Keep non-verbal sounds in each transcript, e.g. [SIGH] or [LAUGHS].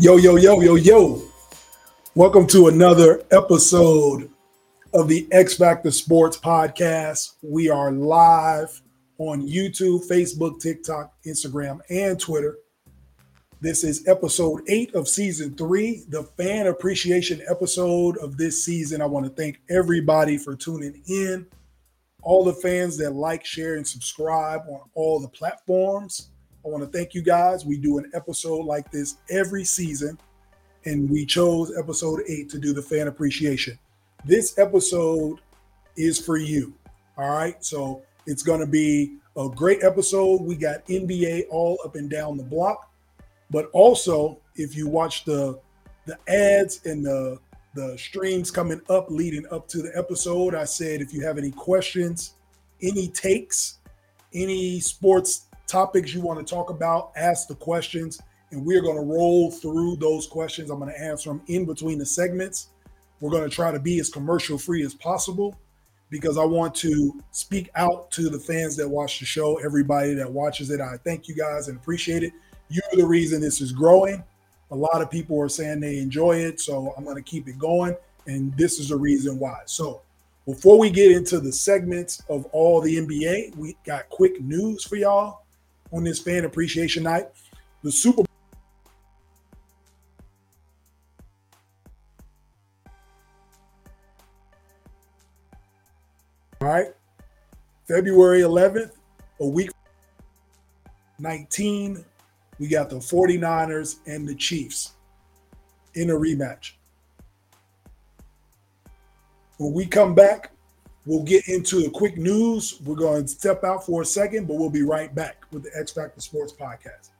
Yo, yo, yo, yo, yo. Welcome to another episode of the X Factor Sports Podcast. We are live on YouTube, Facebook, TikTok, Instagram, and Twitter. This is episode eight of season three, the fan appreciation episode of this season. I want to thank everybody for tuning in, all the fans that like, share, and subscribe on all the platforms. I want to thank you guys. We do an episode like this every season, and we chose episode eight to do the fan appreciation. This episode is for you. All right. So it's going to be a great episode. We got NBA all up and down the block, but also if you watch the the ads and the the streams coming up leading up to the episode, I said if you have any questions, any takes, any sports topics you want to talk about, ask the questions, and we're going to roll through those questions. I'm going to answer them in between the segments. We're going to try to be as commercial free as possible because I want to speak out to the fans that watch the show, everybody that watches it. I thank you guys and appreciate it. You're the reason this is growing. A lot of people are saying they enjoy it, so I'm going to keep it going. And this is the reason why. So, before we get into the segments of all the NBA, we got quick news for y'all on this fan appreciation night. The Super All right. February 11th, a week 19, we got the 49ers and the Chiefs in a rematch. When we come back, we'll get into the quick news. We're going to step out for a second, but we'll be right back with the X Factor Sports Podcast.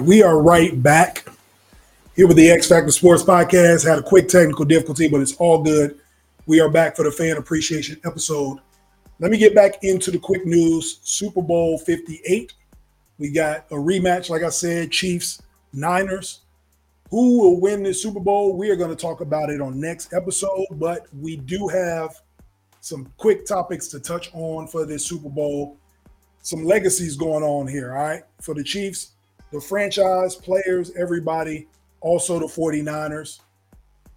We are right back here with the X Factor Sports Podcast. Had a quick technical difficulty, but it's all good. We are back for the fan appreciation episode. Let me get back into the quick news. Super Bowl 58. We got a rematch, like I said, Chiefs, Niners. Who will win this Super Bowl? We are going to talk about it on next episode, but we do have some quick topics to touch on for this Super Bowl. Some legacies going on here, all right? For the Chiefs, the franchise, players, everybody, also the 49ers.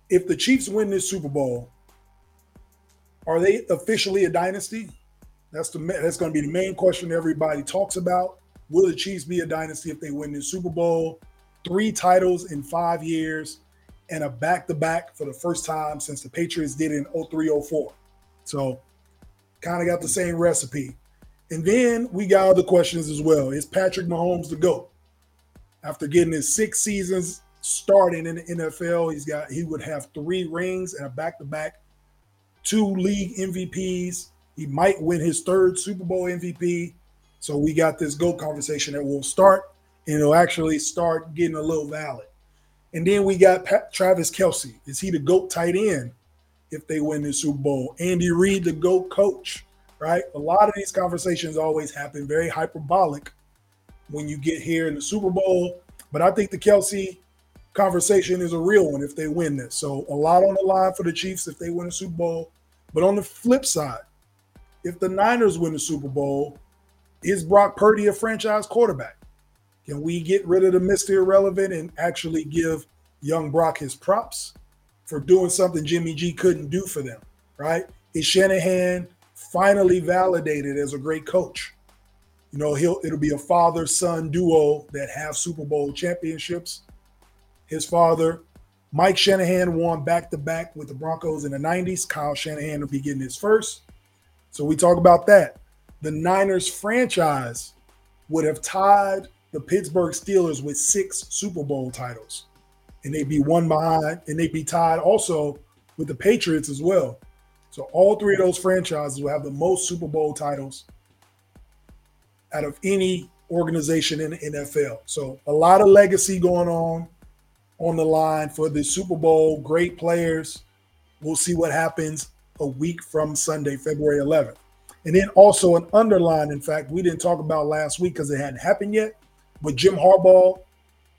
If the Chiefs win this Super Bowl, are they officially a dynasty? That's the that's going to be the main question everybody talks about. Will the Chiefs be a dynasty if they win this Super Bowl? Three titles in five years and a back-to-back for the first time since the Patriots did it in 0304. So kind of got the same recipe. And then we got other questions as well. Is Patrick Mahomes the GOAT? After getting his six seasons starting in the NFL, he's got he would have three rings and a back-to-back, two league MVPs. He might win his third Super Bowl MVP. So we got this GOAT conversation that will start and it'll actually start getting a little valid. And then we got Pat, Travis Kelce. Is he the GOAT tight end if they win the Super Bowl? Andy Reid, the GOAT coach, right? A lot of these conversations always happen very hyperbolic when you get here in the Super Bowl. But I think the Kelce conversation is a real one if they win this. So a lot on the line for the Chiefs if they win the Super Bowl. But on the flip side, if the Niners win the Super Bowl, is Brock Purdy a franchise quarterback? Can we get rid of the Mr. Irrelevant and actually give young Brock his props for doing something Jimmy G couldn't do for them, right? Is Shanahan finally validated as a great coach? You know, he'll it'll be a father son duo that have Super Bowl championships. His father, Mike Shanahan, won back to back with the Broncos in the 90s. Kyle Shanahan will be getting his first. So we talk about that. The Niners franchise would have tied the Pittsburgh Steelers with six Super Bowl titles. And they'd be one behind, and they'd be tied also with the Patriots as well. So all three of those franchises will have the most Super Bowl titles out of any organization in the NFL. So a lot of legacy going on on the line for the Super Bowl. Great players. We'll see what happens a week from Sunday, February 11th. And then also an underline, in fact, we didn't talk about last week because it hadn't happened yet, but Jim Harbaugh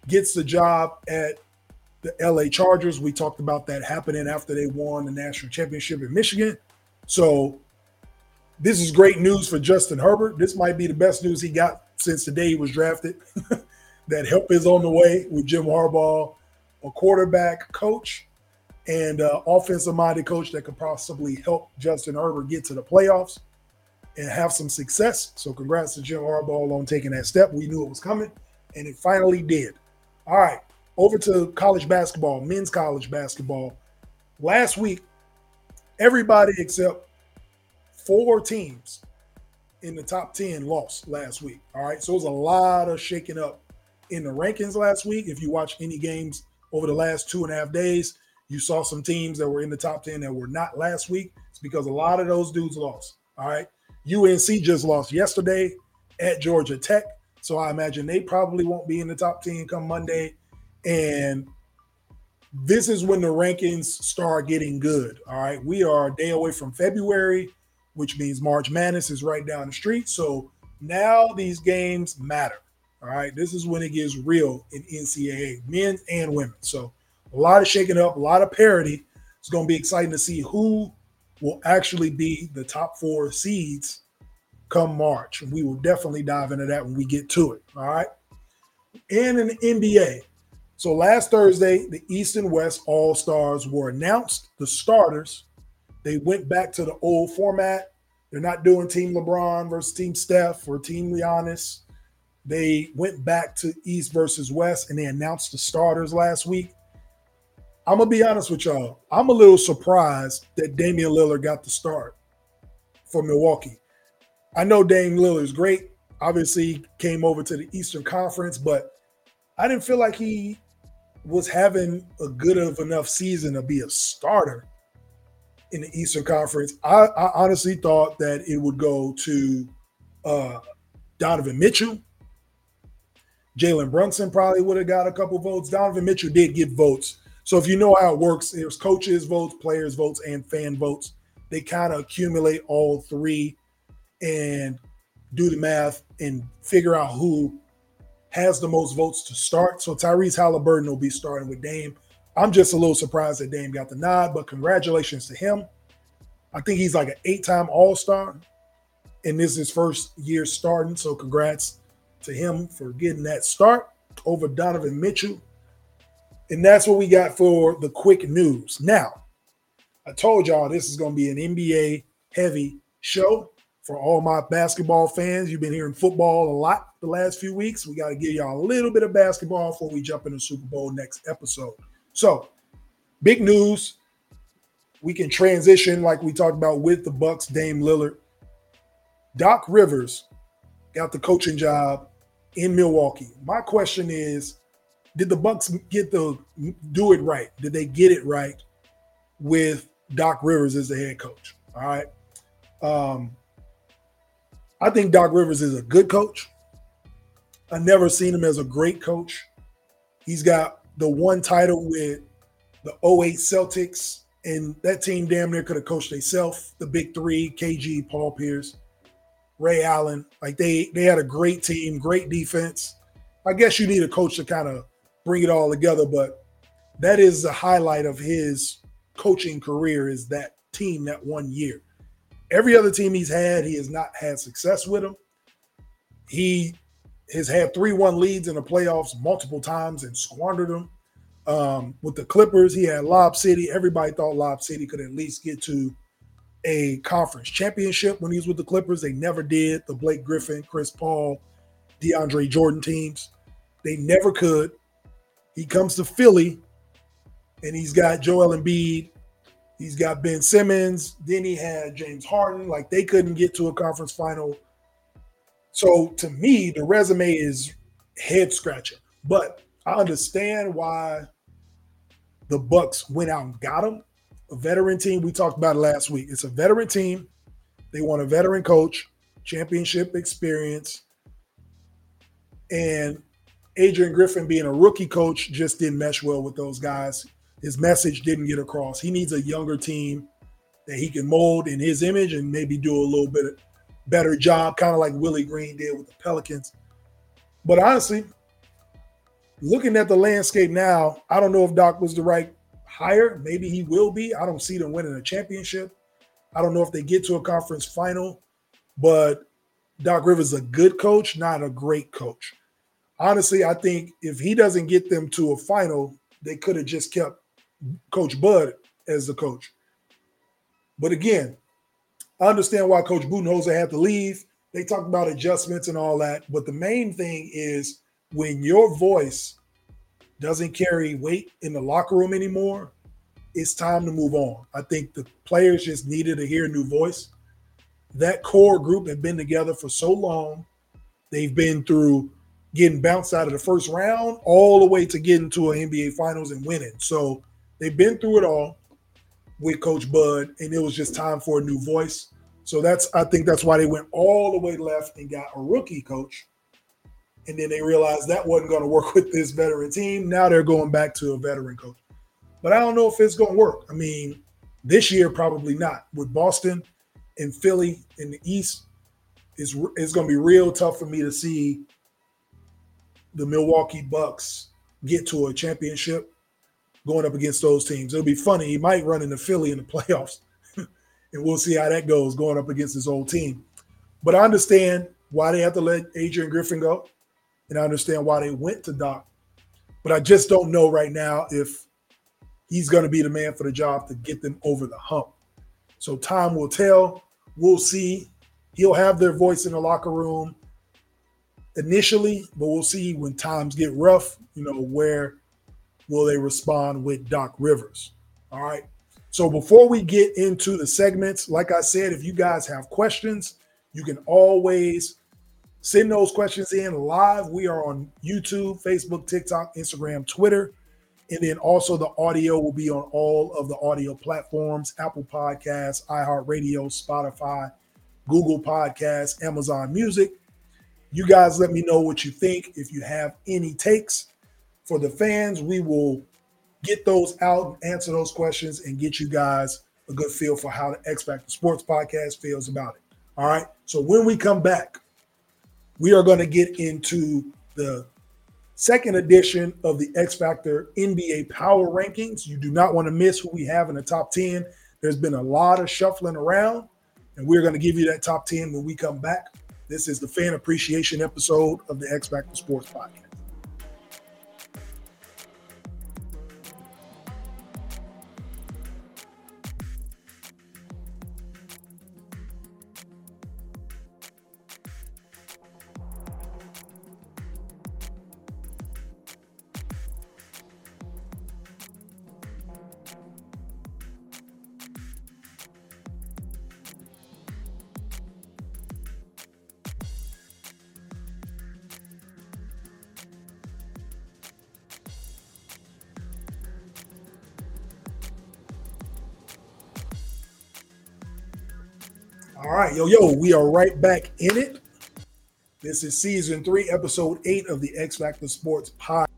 gets the job at the LA Chargers. We talked about that happening after they won the national championship in Michigan. So this is great news for Justin Herbert. This might be the best news he got since the day he was drafted. [LAUGHS] that help is on the way with Jim Harbaugh, a quarterback coach and uh, offensive minded coach that could possibly help Justin Herbert get to the playoffs and have some success. So, congrats to Jim Harbaugh on taking that step. We knew it was coming, and it finally did. All right, over to college basketball, men's college basketball. Last week, everybody except four teams in the top 10 lost last week. All right, so it was a lot of shaking up in the rankings last week. If you watch any games over the last two and a half days, you saw some teams that were in the top 10 that were not last week. It's because a lot of those dudes lost. All right. UNC just lost yesterday at Georgia Tech. So I imagine they probably won't be in the top 10 come Monday. And this is when the rankings start getting good. All right. We are a day away from February, which means March Madness is right down the street. So now these games matter. All right. This is when it gets real in NCAA, men and women. So a lot of shaking up, a lot of parity. It's going to be exciting to see who will actually be the top four seeds come March. And we will definitely dive into that when we get to it. All right. And in the NBA. So last Thursday, the East and West All Stars were announced, the starters. They went back to the old format. They're not doing Team LeBron versus Team Steph or Team Giannis. They went back to East versus West and they announced the starters last week. I'm gonna be honest with y'all. I'm a little surprised that Damian Lillard got the start for Milwaukee. I know Dame Lillard is great. Obviously, came over to the Eastern Conference, but I didn't feel like he was having a good of enough season to be a starter in the Eastern Conference. I, I honestly thought that it would go to uh, Donovan Mitchell. Jalen Brunson probably would have got a couple votes. Donovan Mitchell did get votes so if you know how it works, there's coaches' votes, players' votes, and fan votes. They kind of accumulate all three and do the math and figure out who has the most votes to start. So Tyrese Halliburton will be starting with Dame. I'm just a little surprised that Dame got the nod, but congratulations to him. I think he's like an eight-time All-Star, and this is his first year starting. So congrats to him for getting that start over Donovan Mitchell and that's what we got for the quick news. Now, I told y'all this is going to be an NBA heavy show for all my basketball fans. You've been hearing football a lot the last few weeks. We got to give y'all a little bit of basketball before we jump into the Super Bowl next episode. So, big news. We can transition like we talked about with the Bucks, Dame Lillard. Doc Rivers got the coaching job in Milwaukee. My question is did the Bucks get the do it right? Did they get it right with Doc Rivers as the head coach? All right. Um, I think Doc Rivers is a good coach. I never seen him as a great coach. He's got the one title with the 08 Celtics, and that team damn near could have coached themselves. The big three, KG, Paul Pierce, Ray Allen. Like they they had a great team, great defense. I guess you need a coach to kind of bring it all together. But that is the highlight of his coaching career is that team that one year. Every other team he's had, he has not had success with them. He has had 3 1 leads in the playoffs multiple times and squandered them. Um, with the Clippers, he had Lob City. Everybody thought Lob City could at least get to a conference championship when he was with the Clippers. They never did. The Blake Griffin, Chris Paul, DeAndre Jordan teams. They never could. He comes to Philly and he's got Joel Embiid. He's got Ben Simmons. Then he had James Harden. Like they couldn't get to a conference final. So to me, the resume is head scratching. But I understand why the Bucks went out and got him. A veteran team. We talked about last week. It's a veteran team. They want a veteran coach, championship experience. And Adrian Griffin being a rookie coach just didn't mesh well with those guys. His message didn't get across. He needs a younger team that he can mold in his image and maybe do a little bit better job, kind of like Willie Green did with the Pelicans. But honestly, looking at the landscape now, I don't know if Doc was the right hire. Maybe he will be. I don't see them winning a championship. I don't know if they get to a conference final, but Doc Rivers is a good coach, not a great coach. Honestly, I think if he doesn't get them to a final, they could have just kept Coach Bud as the coach. But again, I understand why Coach Budenholzer had to leave. They talked about adjustments and all that. But the main thing is when your voice doesn't carry weight in the locker room anymore, it's time to move on. I think the players just needed to hear a new voice. That core group had been together for so long. They've been through getting bounced out of the first round all the way to getting to an NBA finals and winning. So they've been through it all with Coach Bud, and it was just time for a new voice. So that's I think that's why they went all the way left and got a rookie coach. And then they realized that wasn't going to work [LAUGHS] with this veteran team. Now they're going back to a veteran coach. But I don't know if it's going to work. I mean, this year probably not. With Boston and Philly in the East, it's, it's going to be real tough for me to see the Milwaukee Bucks get to a championship going up against those teams. It'll be funny. He might run into Philly in the [LAUGHS] playoffs and we'll see how that goes going up against his old team. But I understand why they have to let Adrian Griffin go, and I understand why they went to Doc. But I just don't know right now if he's going to be the man for the job to get them over the hump. So time will tell. We'll see. He'll have their voice in the locker room initially, but we'll see when times get rough, you know, where will they respond with Doc Rivers. All right. So before we get into the segments, like I said, if you guys have questions, you can always send those questions in live. We are on YouTube, Facebook, TikTok, Instagram, Twitter. And then also the audio will be on all of the audio platforms Apple Podcasts, iHeartRadio, Spotify, Google Podcasts, Amazon Music. You guys let me know what you think. If you have any takes for the fans, we will get those out and answer those questions and get you guys a good feel for how the X Factor Sports Podcast feels about it. All right. So when we come back, we are going to get into the second edition of the X Factor NBA Power Rankings. You do not want to miss who we have in the top 10. There's been a lot of shuffling around, and we're going to give you that top 10 when we come back. This is the fan appreciation episode of the X Factor Sports Podcast. Right, yo, yo, we are right back in it. This is season three, episode eight of the X Factor Sports Pod.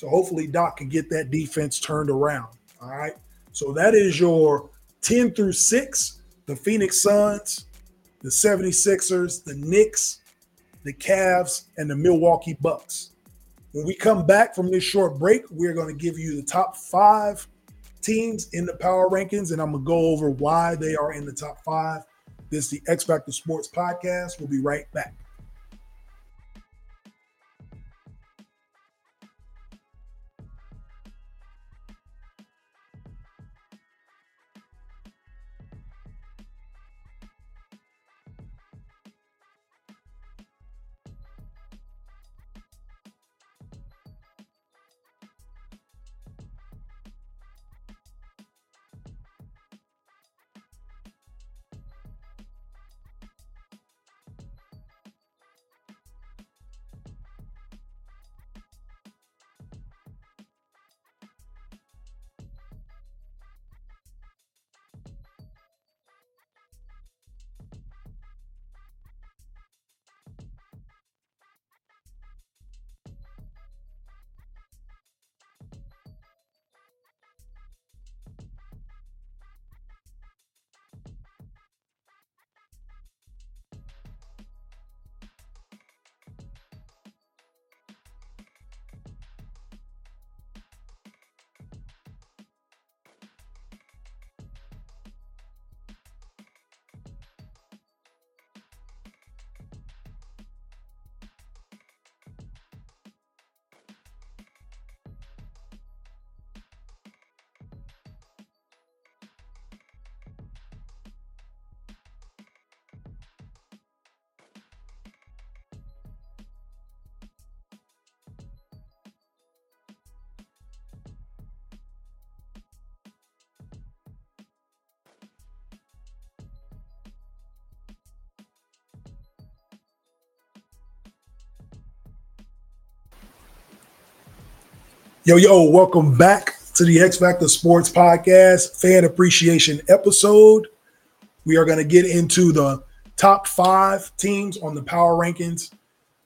So hopefully Doc can get that defense turned around. All right. So that is your 10 through 6, the Phoenix Suns, the 76ers, the Knicks, the Cavs, and the Milwaukee Bucks. When we come back from this short break, we're going to give you the top five teams in the power rankings, and I'm going to go over why they are in the top five. This is the X Factor Sports Podcast. We'll be right back. Yo, yo, welcome back to the X Factor Sports Podcast fan appreciation episode. We are going to get into the top five teams on the power rankings.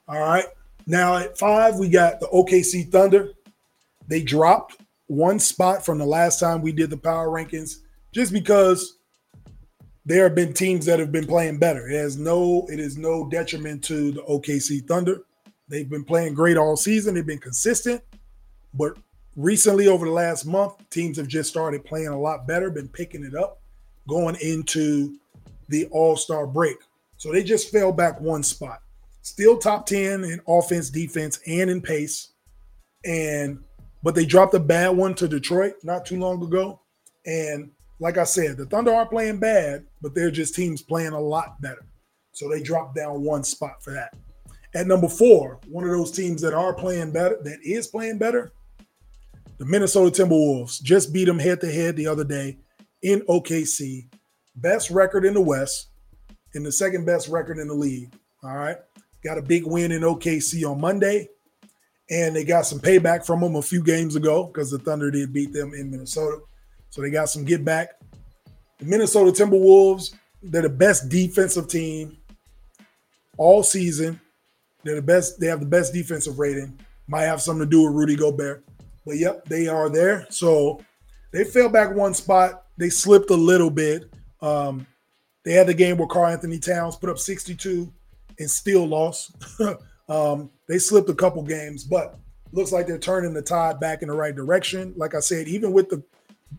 All right. Now at five, we got the OKC Thunder. They dropped one spot from the last time we did the power rankings just because there have been teams that have been playing better. It has no, it is no detriment to the OKC Thunder. They've been playing great all season. They've been consistent. But recently, over the last month, teams have just started playing a lot better, been picking it up going into the All Star break. So they just fell back one spot. Still top 10 in offense, defense, and in pace. And but they dropped a bad one to Detroit not too long ago. And like I said, the Thunder aren't playing bad, but they're just teams playing a lot better. So they dropped down one spot for that. At number four, one of those teams that are playing better, that is playing better, the Minnesota Timberwolves just beat them head to head the other day in OKC. Best record in the West and the second best record in the league. All right. Got a big win in OKC on Monday. And they got some payback from them a few games ago because the Thunder did beat them in Minnesota. So they got some get back. The Minnesota Timberwolves, they're the best defensive team all season. They're the best, they have the best defensive rating. Might have something to do with Rudy Gobert. But yep, they are there. So they fell back one spot. They slipped a little bit. Um, they had the game where Karl-Anthony Towns put up 62 and still lost. [LAUGHS] um, they slipped a couple games, but looks like they're turning the tide back in the right direction. Like I said, even with the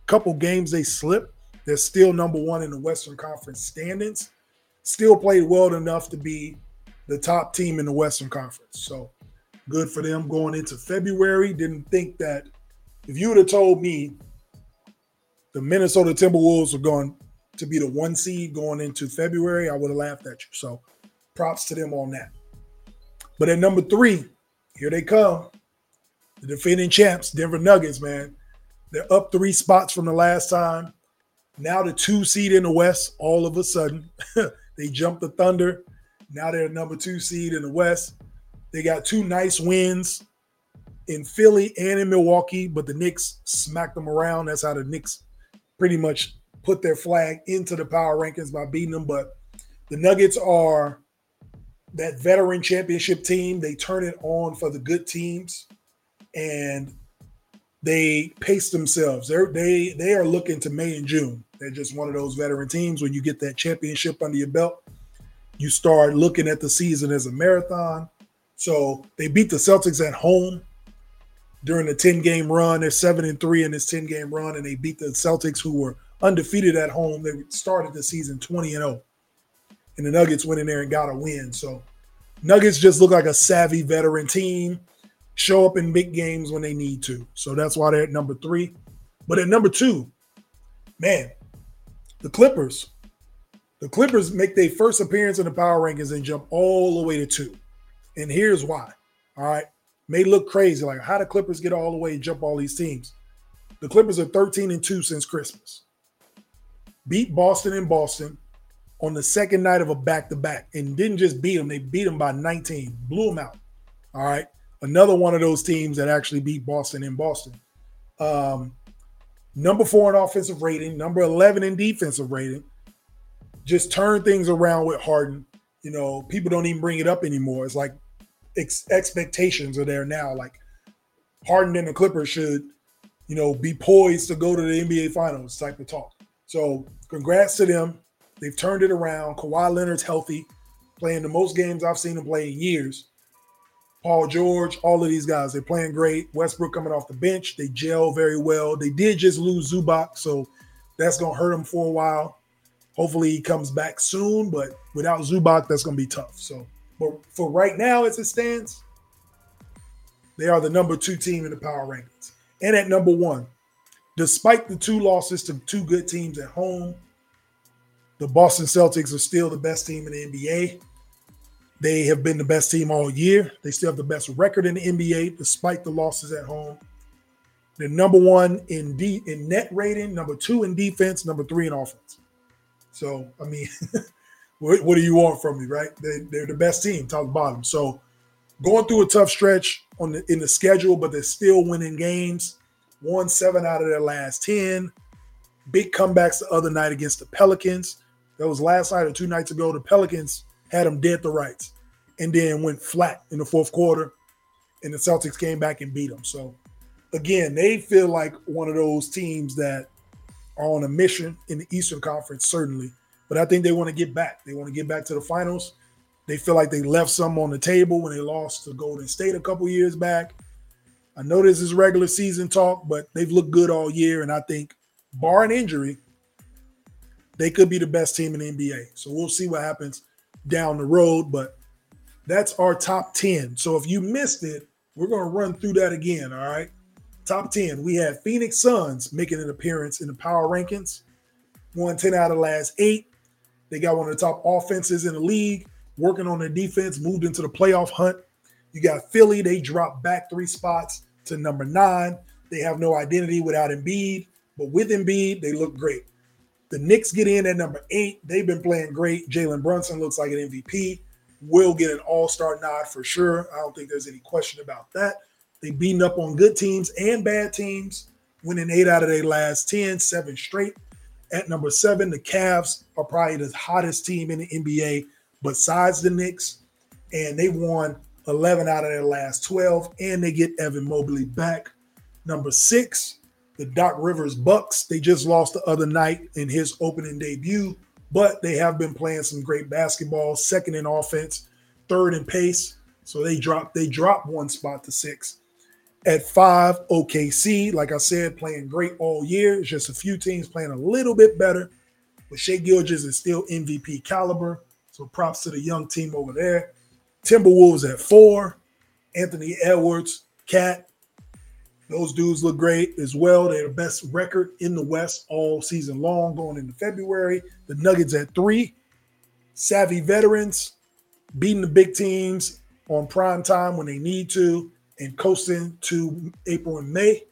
couple games they slipped, they're still number one in the Western Conference standings. Still played well enough to be the top team in the Western Conference. So good for them going into February. Didn't think that if you would have told me the Minnesota Timberwolves were going to be the one seed going into February, I would have laughed at you. So props to them on that. But at number three, here they come. The defending champs, Denver Nuggets, man. They're up three spots from the last time. Now the two seed in the West, all of a sudden. [LAUGHS] they jumped the Thunder. Now they're number two seed in the West. They got two nice wins in Philly and in Milwaukee, but the Knicks smacked them around. That's how the Knicks pretty much put their flag into the power rankings by beating them. But the Nuggets are that veteran championship team. They turn it on for the good teams. And they pace themselves. They're they they are looking to May and June. They're just one of those veteran teams. When you get that championship under your belt, you start looking at the season as a marathon. So they beat the Celtics at home during the 10 game run. They're seven and three in this 10 game run, and they beat the Celtics, who were undefeated at home. They started the season 20 and 0. And the Nuggets went in there and got a win. So Nuggets just look like a savvy veteran team, show up in big games when they need to. So that's why they're at number three. But at number two, man, the Clippers. The Clippers make their first appearance in the power rankings and jump all the way to two. And here's why. All right. May look crazy. Like, how the Clippers get all the way and jump all these teams? The Clippers are 13 and 2 since Christmas. Beat Boston in Boston on the second night of a back to back and didn't just beat them, they beat them by 19, blew them out. All right. Another one of those teams that actually beat Boston in Boston. Um, number four in offensive rating, number 11 in defensive rating. Just turn things around with Harden. You know, people don't even bring it up anymore. It's like ex- expectations are there now. Like Harden and the Clippers should, you know, be poised to go to the NBA Finals type of talk. So, congrats to them. They've turned it around. Kawhi Leonard's healthy, playing the most games I've seen him play in years. Paul George, all of these guys, they're playing great. Westbrook coming off the bench, they gel very well. They did just lose Zubac, so that's gonna hurt them for a while. Hopefully he comes back soon, but without Zubac, that's gonna be tough. So, but for right now, as it stands, they are the number two team in the power rankings. And at number one, despite the two losses to two good teams at home, the Boston Celtics are still the best team in the NBA. They have been the best team all year. They still have the best record in the NBA despite the losses at home. They're number one in D in net rating, number two in defense, number three in offense. So I mean, [LAUGHS] what, what, do you want from me, right? They, they're the best team, top to bottom. So going through a tough stretch on the in the schedule, but they're still winning games. Won seven out of their last ten. Big comebacks the other night against the Pelicans. That was last night or two nights ago. The Pelicans had them dead to rights and then went flat in the fourth quarter. And the Celtics came back and beat them. So, again, they feel like one of those teams that are on a mission in the Eastern Conference, certainly. But I think they want to get back. They want to get back to the finals. They feel like they left some on the table when they lost to Golden State a couple years back. I know this is regular season talk, but they've looked good all year. And I think, barring injury, they could be the best team in the NBA. So we'll see what happens down the road. But that's our top 10. So if you missed it, we're going to run through that again. All right. Top 10. We have Phoenix Suns making an appearance in the power rankings. Won 10 out of the last eight. They got one of the top offenses in the league, working on their defense, moved into the playoff hunt. You got Philly, they dropped back three spots to number nine. They have no identity without Embiid, but with Embiid, they look great. The Knicks get in at number eight. They've been playing great. Jalen Brunson looks like an MVP. Will get an all star nod for sure. I don't think there's any question about that. They've beating up on good teams and bad teams, winning eight out of their last 10, seven straight. At number seven, the Cavs are probably the hottest team in the NBA besides the Knicks. And they won 11 out of their last 12, and they get Evan Mobley back. Number six, the Doc Rivers Bucks. They just lost the other night in his opening debut, but they have been playing some great basketball, second in offense, third in pace. So they dropped they dropped one spot to six. At five, OKC, like I said, playing great all year. It's just a few teams playing a little bit better. But Shai Gilgeous is still MVP caliber. So props to the young team over there. Timberwolves at four. Anthony Edwards, Cat, those dudes look great as well. They're the best record in the West all season long, going into February. The Nuggets at three. Savvy veterans beating the big teams on prime time when they need to and coasting to April and May.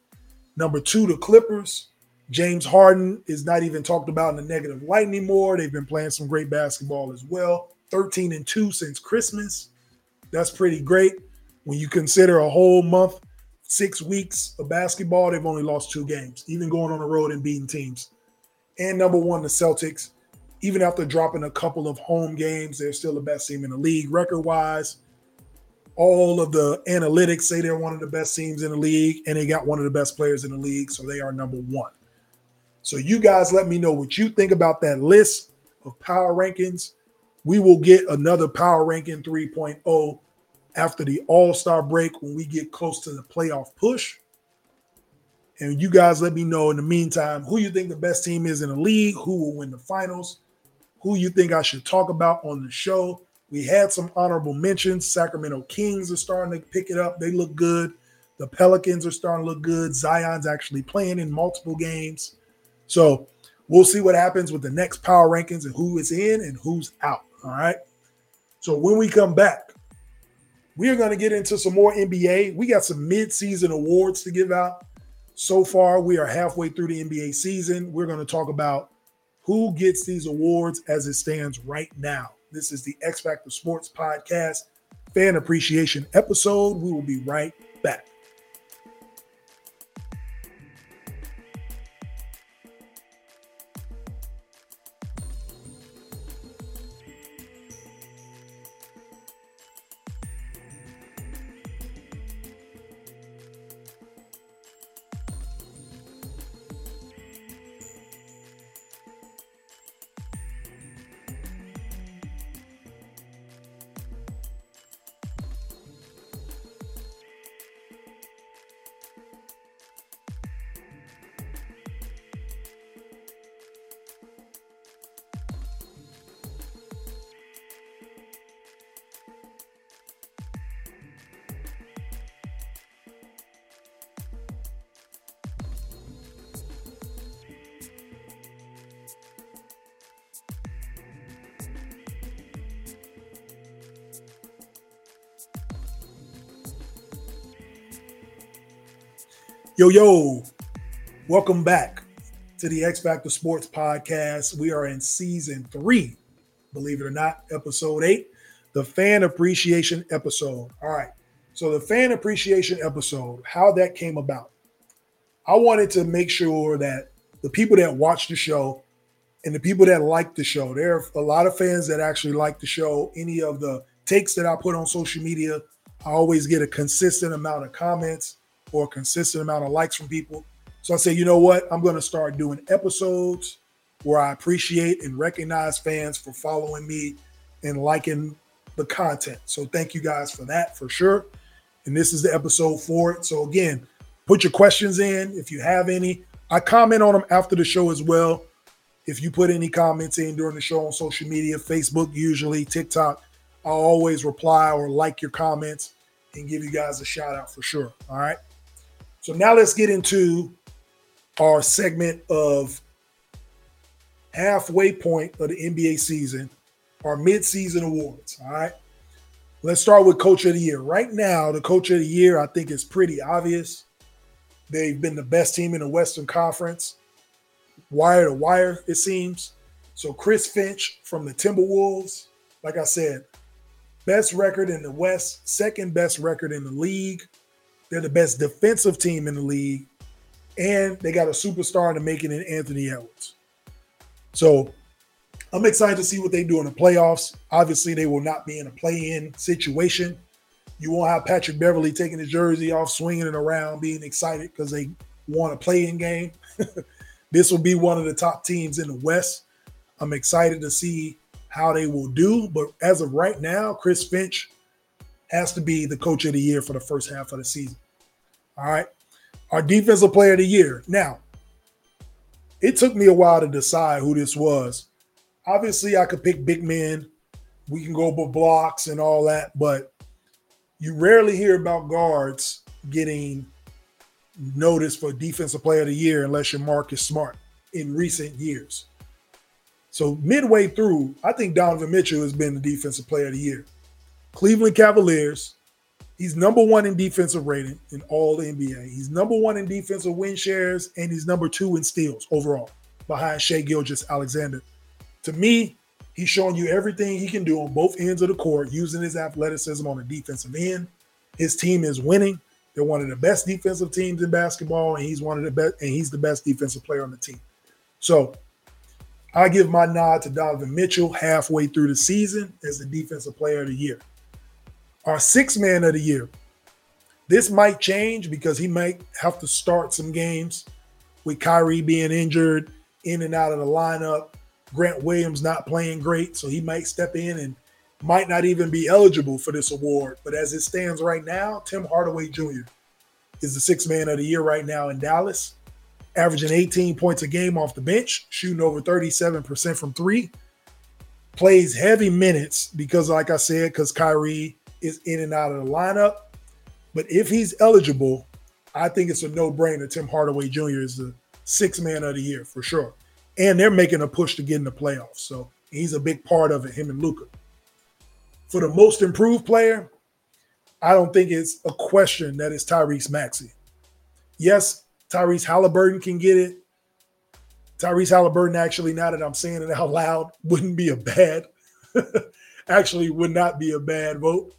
Number two, the Clippers. James Harden is not even talked about in the negative light anymore. They've been playing some great basketball as well. 13 and 2 since Christmas. That's pretty great. When you consider a whole month six weeks of basketball, they've only lost two games, even going on the road and beating teams. And number one, the Celtics, even after dropping a couple of home games, they're still the best team in the league record wise. All of the analytics say they're one of the best teams in the league, and they got one of the best players in the league, so they are number one. So you guys let me know what you think about that list of power rankings. We will get another power ranking 3.0 after the All-Star break when we get close to the playoff push. And you guys let me know in the meantime who you think the best team is in the league, who will win the finals, who you think I should talk about on the show. We had some honorable mentions. Sacramento Kings are starting to pick it up. They look good. The Pelicans are starting to look good. Zion's actually playing in multiple games. So we'll see what happens with the next power rankings and who is in and who's out. All right. So when we come back, we are going to get into some more NBA. We got some mid-season awards to give out. So far, we are halfway through the NBA season. We're going to talk about who gets these awards as it stands right now. This is the X Factor Sports Podcast fan appreciation episode. We will be right back. Yo, yo, welcome back to the X Factor Sports Podcast. We are in season three, believe it or not, episode eight, the fan appreciation episode. All right. So, the fan appreciation episode, how that came about. I wanted to make sure that the people that watch the show and the people that like the show, there are a lot of fans that actually like the show. Any of the takes that I put on social media, I always get a consistent amount of comments or a consistent amount of likes from people. So I say, you know what? I'm going to start doing episodes where I appreciate and recognize fans for following me and liking the content. So thank you guys for that for sure. And this is the episode for it. So again, put your questions in if you have any. I comment on them after the show as well. If you put any comments in during the show on social media, Facebook, usually TikTok, I'll always reply or like your comments and give you guys a shout out for sure. All right. So now let's get into our segment of halfway point of the NBA season, our midseason awards. All right. Let's start with Coach of the Year. Right now, the Coach of the Year, I think, is pretty obvious. They've been the best team in the Western Conference, wire to wire, it seems. So, Chris Finch from the Timberwolves, like I said, best record in the West, second best record in the league. They're the best defensive team in the league, and they got a superstar in the making in Anthony Edwards. So I'm excited to see what they do in the playoffs. Obviously, they will not be in a play-in situation. You won't have Patrick Beverley taking his jersey off, swinging it around, being excited because they won a play-in game. [LAUGHS] this will be one of the top teams in the West. I'm excited to see how they will do. But as of right now, Chris Finch has to be the coach of the year for the first half of the season. All right. Our defensive player of the year. Now, it took me a while to decide who this was. Obviously, I could pick big men. We can go by blocks and all that, but you rarely hear about guards getting noticed for defensive player of the year unless you're Marcus Smart in recent years. So midway through, I think Donovan Mitchell has been the defensive player of the year. Cleveland Cavaliers, He's number one in defensive rating in all the NBA. He's number one in defensive win shares, and he's number two in steals overall, behind Shai Gilgeous-Alexander. To me, he's showing you everything he can do on both ends of the court, using his athleticism on the defensive end. His team is winning. They're one of the best defensive teams in basketball, and he's one of the best, and he's the best defensive player on the team. So I give my nod to Donovan Mitchell halfway through the season as the defensive player of the year. Our six man of the year. This might change because he might have to start some games with Kyrie being injured, in and out of the lineup. Grant Williams not playing great, so he might step in and might not even be eligible for this award. But as it stands right now, Tim Hardaway Jr. is the six man of the year right now in Dallas, averaging 18 points a game off the bench, shooting over 37% from three, plays heavy minutes because, like I said, because Kyrie is in and out of the lineup. But if he's eligible, I think it's a no brainer. Tim Hardaway Jr. is the six man of the year for sure. And they're making a push to get in the playoffs. So he's a big part of it, him and Luka. For the most improved player, I don't think it's a question that it's Tyrese Maxey. Yes, Tyrese Halliburton can get it. Tyrese Halliburton, actually, now that I'm saying it out loud, [LAUGHS] wouldn't be a bad, [LAUGHS] actually, would not be a bad vote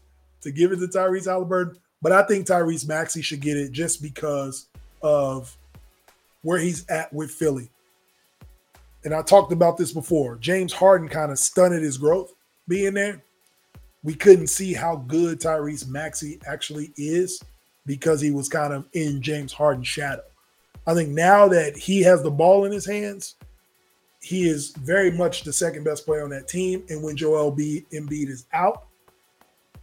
to give it to Tyrese Halliburton. But I think Tyrese Maxey should get it just because of where he's at with Philly. And I talked about this before. James Harden kind of stunted his growth being there we couldn't see how good Tyrese Maxey actually is because he was kind of in James Harden's shadow. I think now that he has the ball in his hands, he is very much the second best player on that team. And when Joel B. Embiid is out,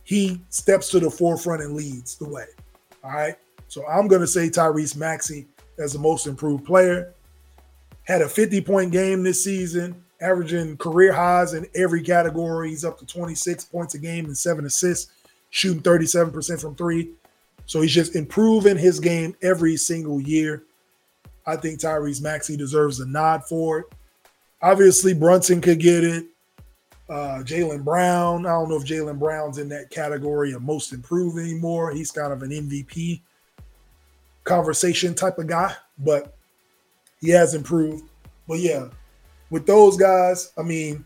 he steps to the forefront and leads the way. All right. So I'm going to say Tyrese Maxey as the most improved player. Had a 50 point game this season averaging career highs in every category. He's up to 26 points a game and seven assists, shooting 37% from three. So he's just improving his game every single year. I think Tyrese Maxey deserves a nod for it. Obviously, Brunson could get it. Uh, Jaylen Brown. I don't know if Jaylen Brown's in that category of most improved anymore. He's kind of an MVP conversation type of guy, but he has improved. But yeah, with those guys, I mean,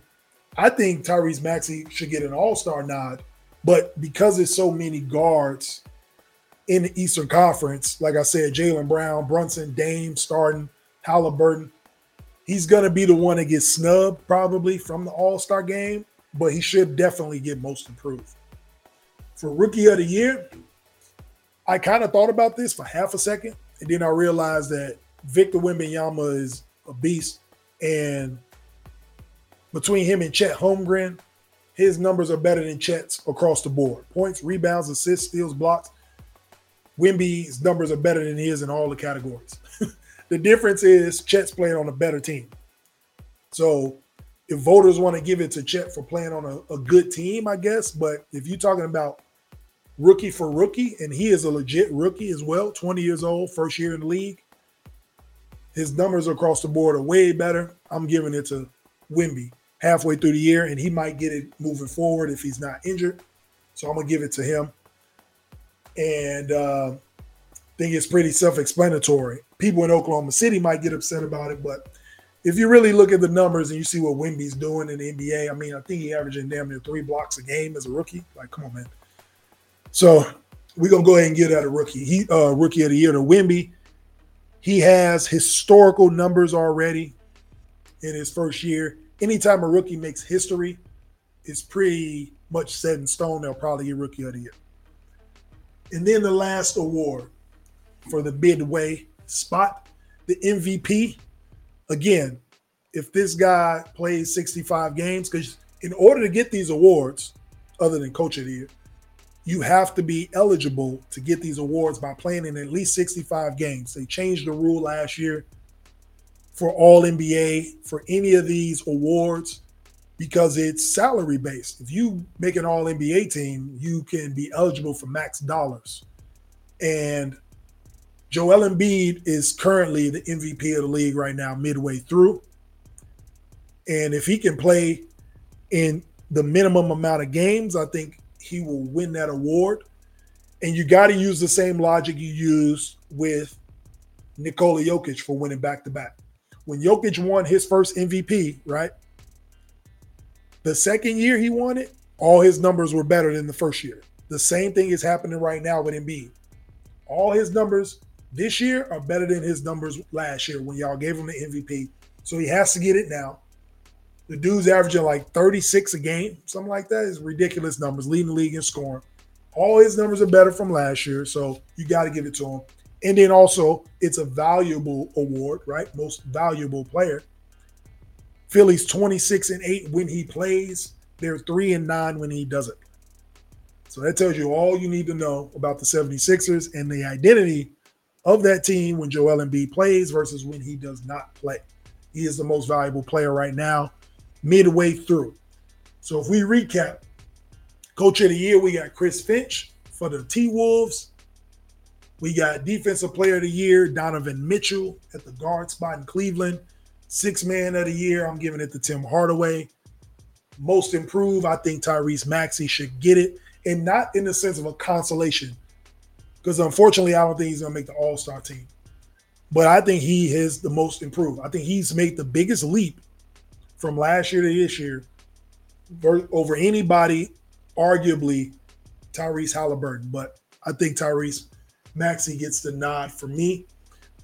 I think Tyrese Maxey should get an All Star nod, but because there's so many guards in the Eastern Conference, like I said, Jaylen Brown, Brunson, Dame, starting Halliburton, he's gonna be the one that gets snubbed probably from the All Star game, but he should definitely get most improved. For Rookie of the Year, I kind of thought about this for half a second, and then I realized that Victor Wembanyama is a beast. And between him and Chet Holmgren, his numbers are better than Chet's across the board. Points, rebounds, assists, steals, blocks. Wemby's numbers are better than his in all the categories. The difference is Chet's playing on a better team. So if voters want to give it to Chet for playing on a, a good team, I guess. But if you're talking about rookie for rookie, and he is a legit rookie as well, 20 years old, first year in the league, his numbers across the board are way better. I'm giving it to Wemby halfway through the year, and he might get it moving forward if he's not injured. So I'm gonna give it to him. And uh, I think it's pretty self-explanatory. People in Oklahoma City might get upset about it, but if you really look at the numbers and you see what Wemby's doing in the NBA, I mean, I think he's averaging damn near three blocks a game as a rookie. Like, come on, man. So we're gonna go ahead and get that a rookie. He uh rookie of the year to Wemby. He has historical numbers already in his first year. Anytime a rookie makes history, it's pretty much set in stone. They'll probably get rookie of the year. And then the last award for the midway spot, the MVP. Again, if this guy plays 65 games, because in order to get these awards, other than coach of the year, you have to be eligible to get these awards by playing in at least 65 games. They changed the rule last year for all NBA for any of these awards because it's salary based. If you make an all NBA team, you can be eligible for max dollars. And Joel Embiid is currently the MVP of the league right now, midway through. And if he can play in the minimum amount of games, I think he will win that award. And you got to use the same logic you use with Nikola Jokic for winning back to back. When Jokic won his first MVP, right? The second year he won it, all his numbers were better than the first year. The same thing is happening right now with Embiid. All his numbers this year are better than his numbers last year when y'all gave him the MVP. So he has to get it now. The dude's averaging like 36 a game, something like that. Is ridiculous numbers, leading the league in scoring. All his numbers are better from last year, so you got to give it to him. And then also, it's a valuable award, right? Most valuable player. Philly's 26 and 8 when he plays. They're 3 and 9 when he doesn't. So that tells you all you need to know about the 76ers and the identity of that team when Joel Embiid plays versus when he does not play. He is the most valuable player right now, midway through. So if we recap, Coach of the Year, we got Chris Finch for the T Wolves. We got Defensive Player of the Year, Donovan Mitchell at the guard spot in Cleveland. Six Man of the Year, I'm giving it to Tim Hardaway. Most improved, I think Tyrese Maxey should get it, and not in the sense of a consolation, because unfortunately, I don't think he's going to make the All Star team. But I think he is the most improved. I think he's made the biggest leap from last year to this year over anybody, arguably Tyrese Halliburton. But I think Tyrese Maxey gets the nod for me.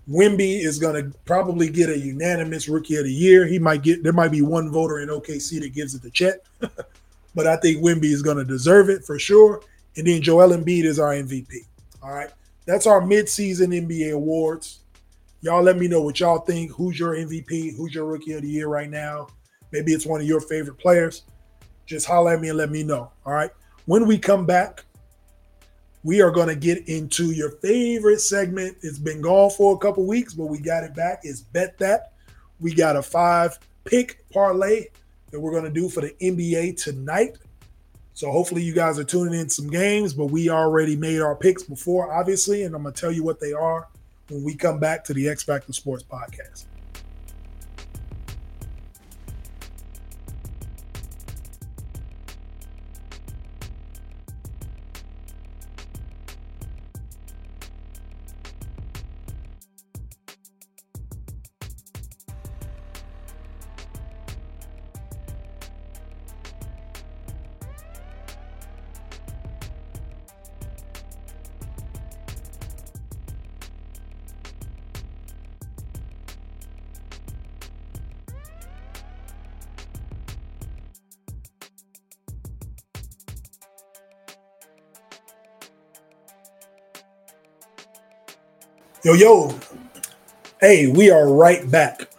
Wemby is going to probably get a unanimous rookie of the year. He might get there might be one voter in OKC that gives it to Chet, [LAUGHS] but I think Wemby is going to deserve it for sure. And then Joel Embiid is our MVP. All right, that's our midseason NBA awards. Y'all let me know what y'all think. Who's your MVP? Who's your rookie of the year right now? Maybe it's one of your favorite players. Just holler at me and let me know. All right. When we come back, we are going to get into your favorite segment. It's been gone for a couple weeks, but we got it back. It's Bet That. We got a five pick parlay that we're going to do for the NBA tonight. So hopefully you guys are tuning in some games, but we already made our picks before, obviously, and I'm to tell you what they are when we come back to the X Factor Sports Podcast. Yo, yo. Hey, we are right back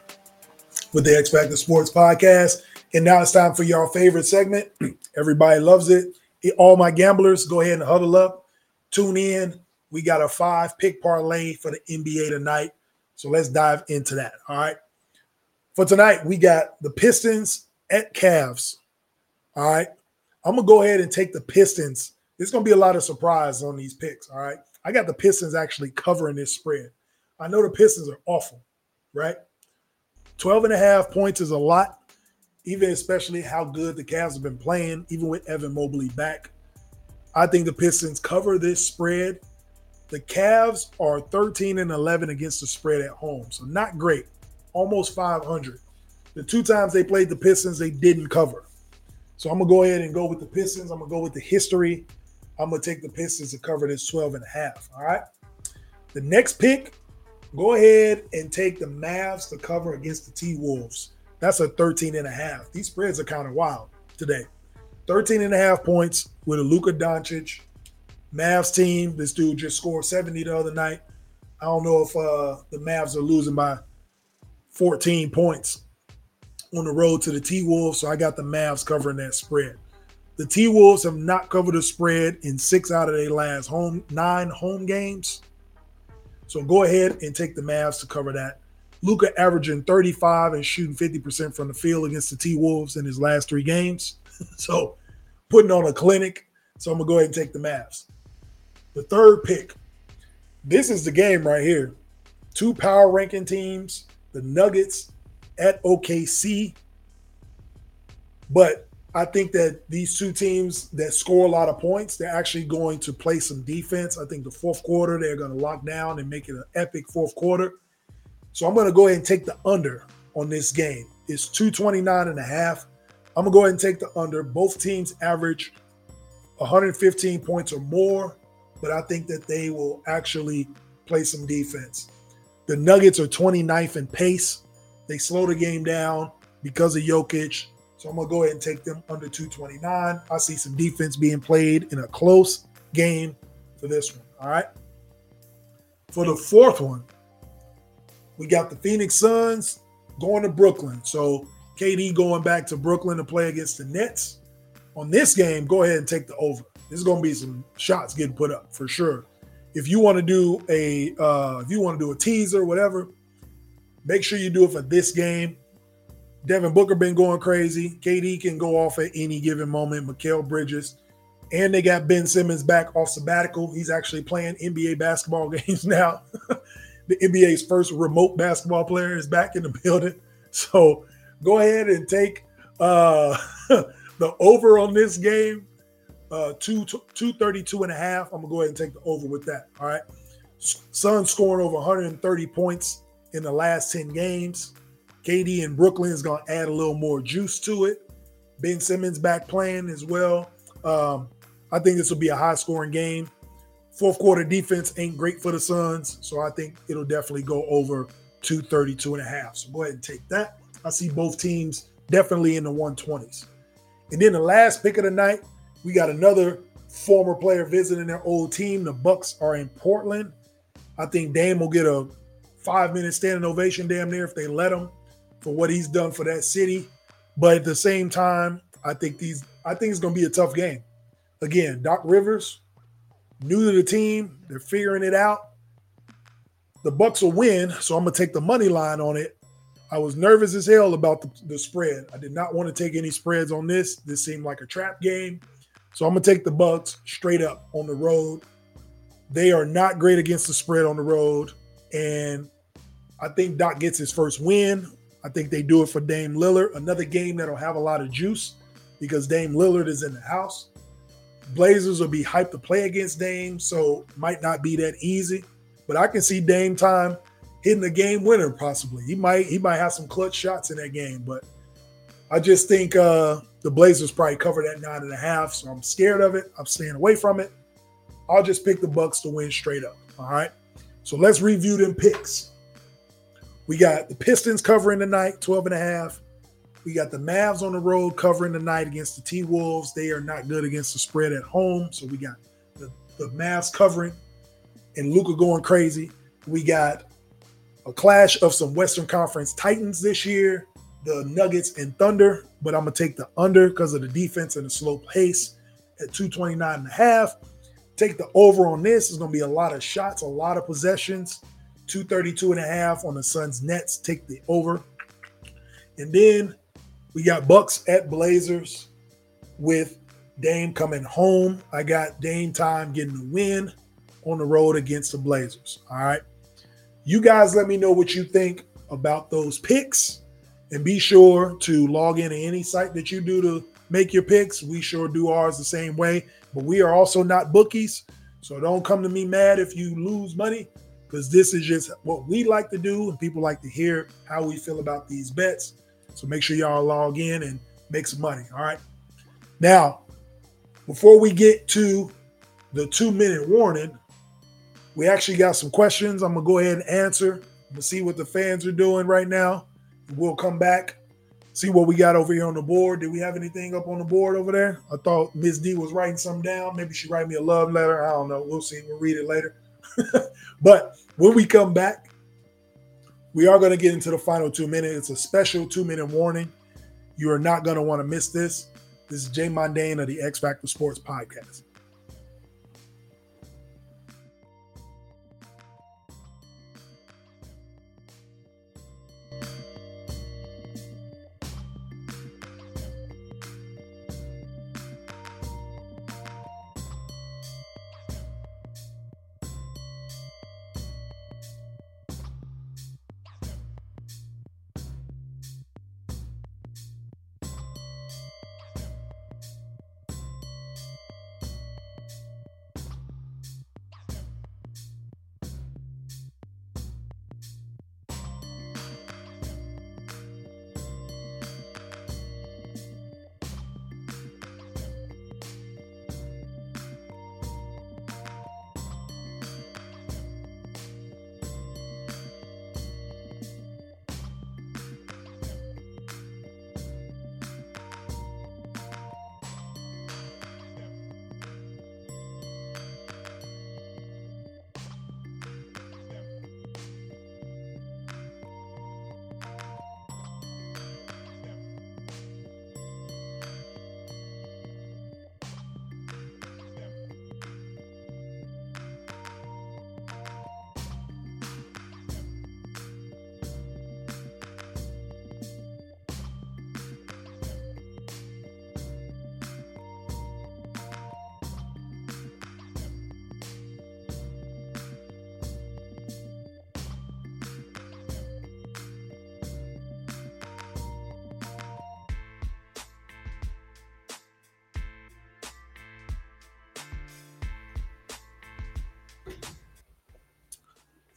with the X Factor Sports Podcast. And now it's time for your favorite segment. [CLEARS THROAT] Everybody loves it. All my gamblers, go ahead and huddle up. Tune in. We got a five pick parlay for the NBA tonight. So let's dive into that. All right. For tonight, we got the Pistons at Cavs. All right. I'm going to go ahead and take the Pistons. There's going to be a lot of surprise on these picks. All right. I got the Pistons actually covering this spread. I know the Pistons are awful, right? 12 and a half points is a lot, even especially how good the Cavs have been playing, even with Evan Mobley back. I think the Pistons cover this spread. The Cavs are 13 and 11 against the spread at home, so not great, almost 500. The two times they played the Pistons, they didn't cover. So I'm gonna go ahead and go with the Pistons. I'm gonna go with the history. I'm going to take the Pistons to cover this 12 and a half. All right. The next pick, go ahead and take the Mavs to cover against the T Wolves. That's a 13 and a half. These spreads are kind of wild today. 13 and a half points with a Luka Doncic Mavs team. This dude just scored 70 the other night. I don't know if uh, the Mavs are losing by 14 points on the road to the T Wolves. So I got the Mavs covering that spread. The T Wolves have not covered a spread in six out of their last home nine home games. So go ahead and take the Mavs to cover that. Luka averaging 35 and shooting 50% from the field against the T Wolves in his last three games. [LAUGHS] so putting on a clinic. So I'm gonna go ahead and take the Mavs. The third pick. This is the game right here. Two power ranking teams, the Nuggets at OKC. But I think that these two teams that score a lot of points, they're actually going to play some defense. I think the fourth quarter, they're going to lock down and make it an epic fourth quarter. So I'm going to go ahead and take the under on this game. It's 229 and a half. I'm going to go ahead and take the under. Both teams average 115 points or more, but I think that they will actually play some defense. The Nuggets are 29th in pace. They slow the game down because of Jokic. So I'm gonna go ahead and take them under 229. I see some defense being played in a close game for this one. All right. For the fourth one, we got the Phoenix Suns going to Brooklyn. So KD going back to Brooklyn to play against the Nets. On this game, go ahead and take the over. There's going to be some shots getting put up for sure. If you want to do a, uh, if you want to do a teaser, or whatever, make sure you do it for this game. Devin Booker been going crazy. KD can go off at any given moment. Mikal Bridges, and they got Ben Simmons back off sabbatical. He's actually playing NBA basketball [LAUGHS] games now. [LAUGHS] the NBA's first remote basketball player is back in the building. [LAUGHS] So go ahead and take uh, the over on this game, uh, two, 232 and a half. I'm going to go ahead and take the over with that. All right. Suns scoring over 130 points in the last 10 games. KD in Brooklyn is going to add a little more juice to it. Ben Simmons back playing as well. Um, I think this will be a high scoring game. Fourth quarter defense ain't great for the Suns, so I think it'll definitely go over 232 and a half. So go ahead and take that. I see both teams definitely in the 120s. And then the last pick of the night, we got another former player visiting their old team. The Bucks are in Portland. I think Dame will get a five minute standing ovation damn near if they let him for what he's done for that city. But at the same time, I think these I think it's gonna be a tough game. Again, Doc Rivers, new to the team, they're figuring it out. The Bucks will win, so I'm gonna take the money line on it. I was nervous as hell about the, the spread. I did not want to take any spreads on this. This seemed like a trap game. So I'm gonna take the Bucks straight up on the road. They are not great against the spread on the road. And I think Doc gets his first win. I think they do it for Dame Lillard. Another game that'll have a lot of juice because Dame Lillard is in the house. Blazers will be hyped to play against Dame, so might not be that easy. But I can see Dame time hitting the game winner possibly. He might he might have some clutch shots in that game, but I just think uh, the Blazers probably cover that nine and a half. So I'm scared of it. I'm staying away from it. I'll just pick the Bucks to win straight up. All right. So let's review them picks. We got the Pistons covering tonight, 12 and a half. We got the Mavs on the road covering tonight against the T Wolves. They are not good against the spread at home. So we got the, the Mavs covering and Luka going crazy. We got a clash of some Western Conference Titans this year, the Nuggets and Thunder, but I'm to take the under because of the defense and the slow pace at 229 and a half. Take the over on this. Going to be a lot of shots, a lot of possessions. 232 and a half on the Suns Nets. Take the over. And then we got Bucks at Blazers with Dame coming home. I got Dame time getting the win on the road against the Blazers. All right. You guys let me know what you think about those picks. And be sure to log in to any site that you do to make your picks. We sure do ours the same way. But we are also not bookies. So don't come to me mad if you lose money because this is just what we like to do. And people like to hear how we feel about these bets. So make sure y'all log in and make some money. All right. Now, before we get to the two minute warning, we actually got some questions. I'm gonna go ahead and answer. Gonna see what the fans are doing right now. We'll come back, see what we got over here on the board. Did we have anything up on the board over there? I thought Miss D was writing something down. Maybe she write me a love letter. I don't know. We'll see. We'll read it later. [LAUGHS] but when we come back, we are going to get into the final two minutes. It's a special two minute warning. You are not going to want to miss this. This is Jay Mondane of the X Factor Sports Podcast.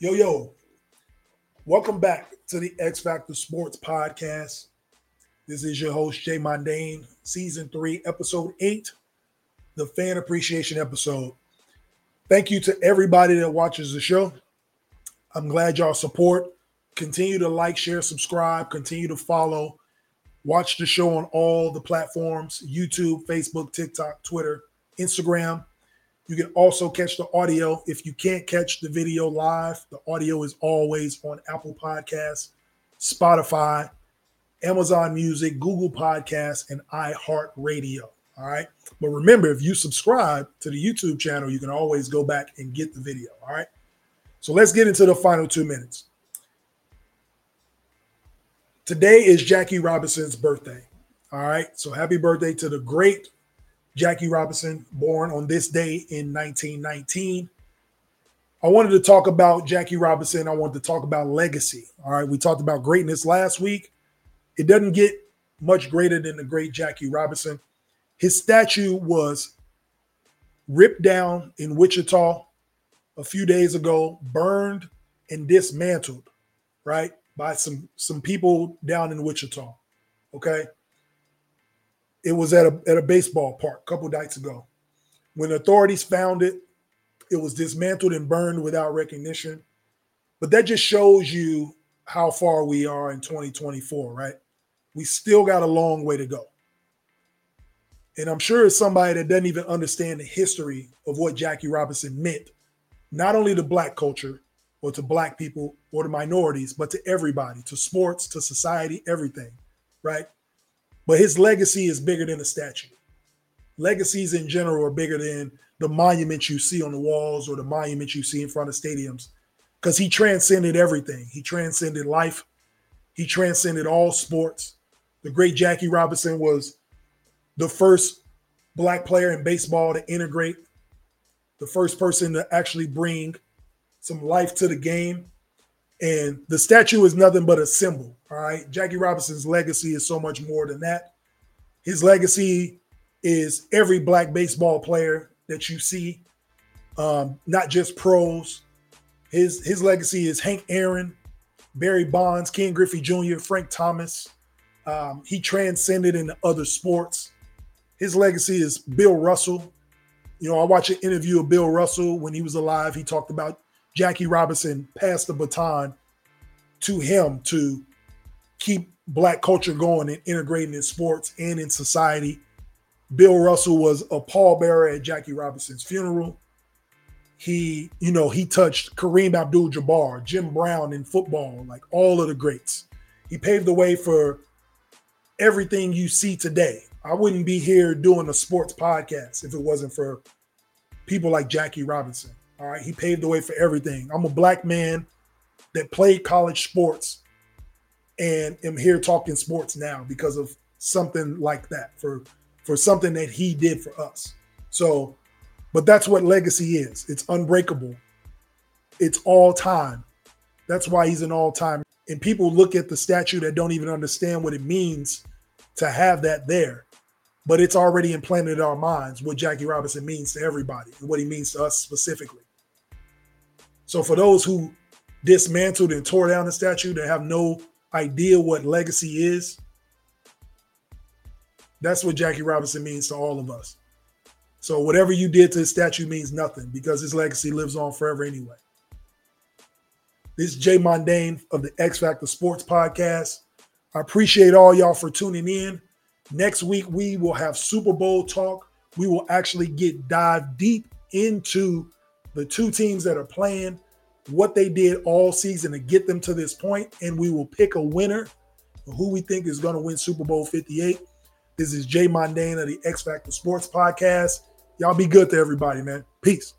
Yo, yo, welcome back to the X Factor Sports Podcast. This is your host, Jay Mondane, Season 3, Episode 8, the fan appreciation episode. Thank you to everybody that watches the show. I'm glad y'all support. Continue to like, share, subscribe, continue to follow. Watch the show on all the platforms YouTube, Facebook, TikTok, Twitter, Instagram. You can also catch the audio. If you can't catch the video live, the audio is always on Apple Podcasts, Spotify, Amazon Music, Google Podcasts, and iHeartRadio. All right. But remember, if you subscribe to the YouTube channel, you can always go back and get the video. All right. So let's get into the final two minutes. Today is Jackie Robinson's birthday. All right. So happy birthday to the great Jackie Robinson, born on this day in 1919. I wanted to talk about Jackie Robinson. I wanted to talk about legacy. All right. We talked about greatness last week. It doesn't get much greater than the great Jackie Robinson. His statue was ripped down in Wichita a few days ago, burned and dismantled, right, by some some people down in Wichita. Okay. It was at a at a baseball park a couple nights ago. When authorities found it, it was dismantled and burned without recognition. But that just shows you how far we are in 2024, right? We still got a long way to go. And I'm sure it's somebody that doesn't even understand the history of what Jackie Robinson meant, not only to black culture or to black people or to minorities, but to everybody, to sports, to society, everything, right? But his legacy is bigger than a statue. Legacies in general are bigger than the monuments you see on the walls or the monuments you see in front of stadiums because he transcended everything. He transcended life, he transcended all sports. The great Jackie Robinson was the first black player in baseball to integrate, the first person to actually bring some life to the game. And the statue is nothing but a symbol. All right. Jackie Robinson's legacy is so much more than that. His legacy is every black baseball player that you see, um, not just pros. His his legacy is Hank Aaron, Barry Bonds, Ken Griffey Jr., Frank Thomas. Um, he transcended into other sports. His legacy is Bill Russell. You know, I watched an interview of Bill Russell when he was alive. He talked about Jackie Robinson passed the baton to him to keep black culture going and integrating in sports and in society. Bill Russell was a pallbearer at Jackie Robinson's funeral. He, you know, he touched Kareem Abdul-Jabbar, Jim Brown in football, like all of the greats. He paved the way for everything you see today. I wouldn't be here doing a sports podcast if it wasn't for people like Jackie Robinson. All right. He paved the way for everything. I'm a black man that played college sports and am here talking sports now because of something like that for for something that he did for us. So, but that's what legacy is. It's unbreakable. It's all time. That's why he's an all time. And people look at the statue that don't even understand what it means to have that there but it's already implanted in our minds what Jackie Robinson means to everybody and what he means to us specifically. So for those who dismantled and tore down the statue that have no idea what legacy is, that's what Jackie Robinson means to all of us. So whatever you did to his statue means nothing because his legacy lives on forever anyway. This is Jay Mondane of the X Factor Sports Podcast. I appreciate all y'all for tuning in. Next week, we will have Super Bowl talk. We will actually get dive deep into the two teams that are playing, what they did all season to get them to this point, and we will pick a winner who we think is going to win Super Bowl 58. This is Jay Mondane of the X Factor Sports Podcast. Y'all be good to everybody, man. Peace.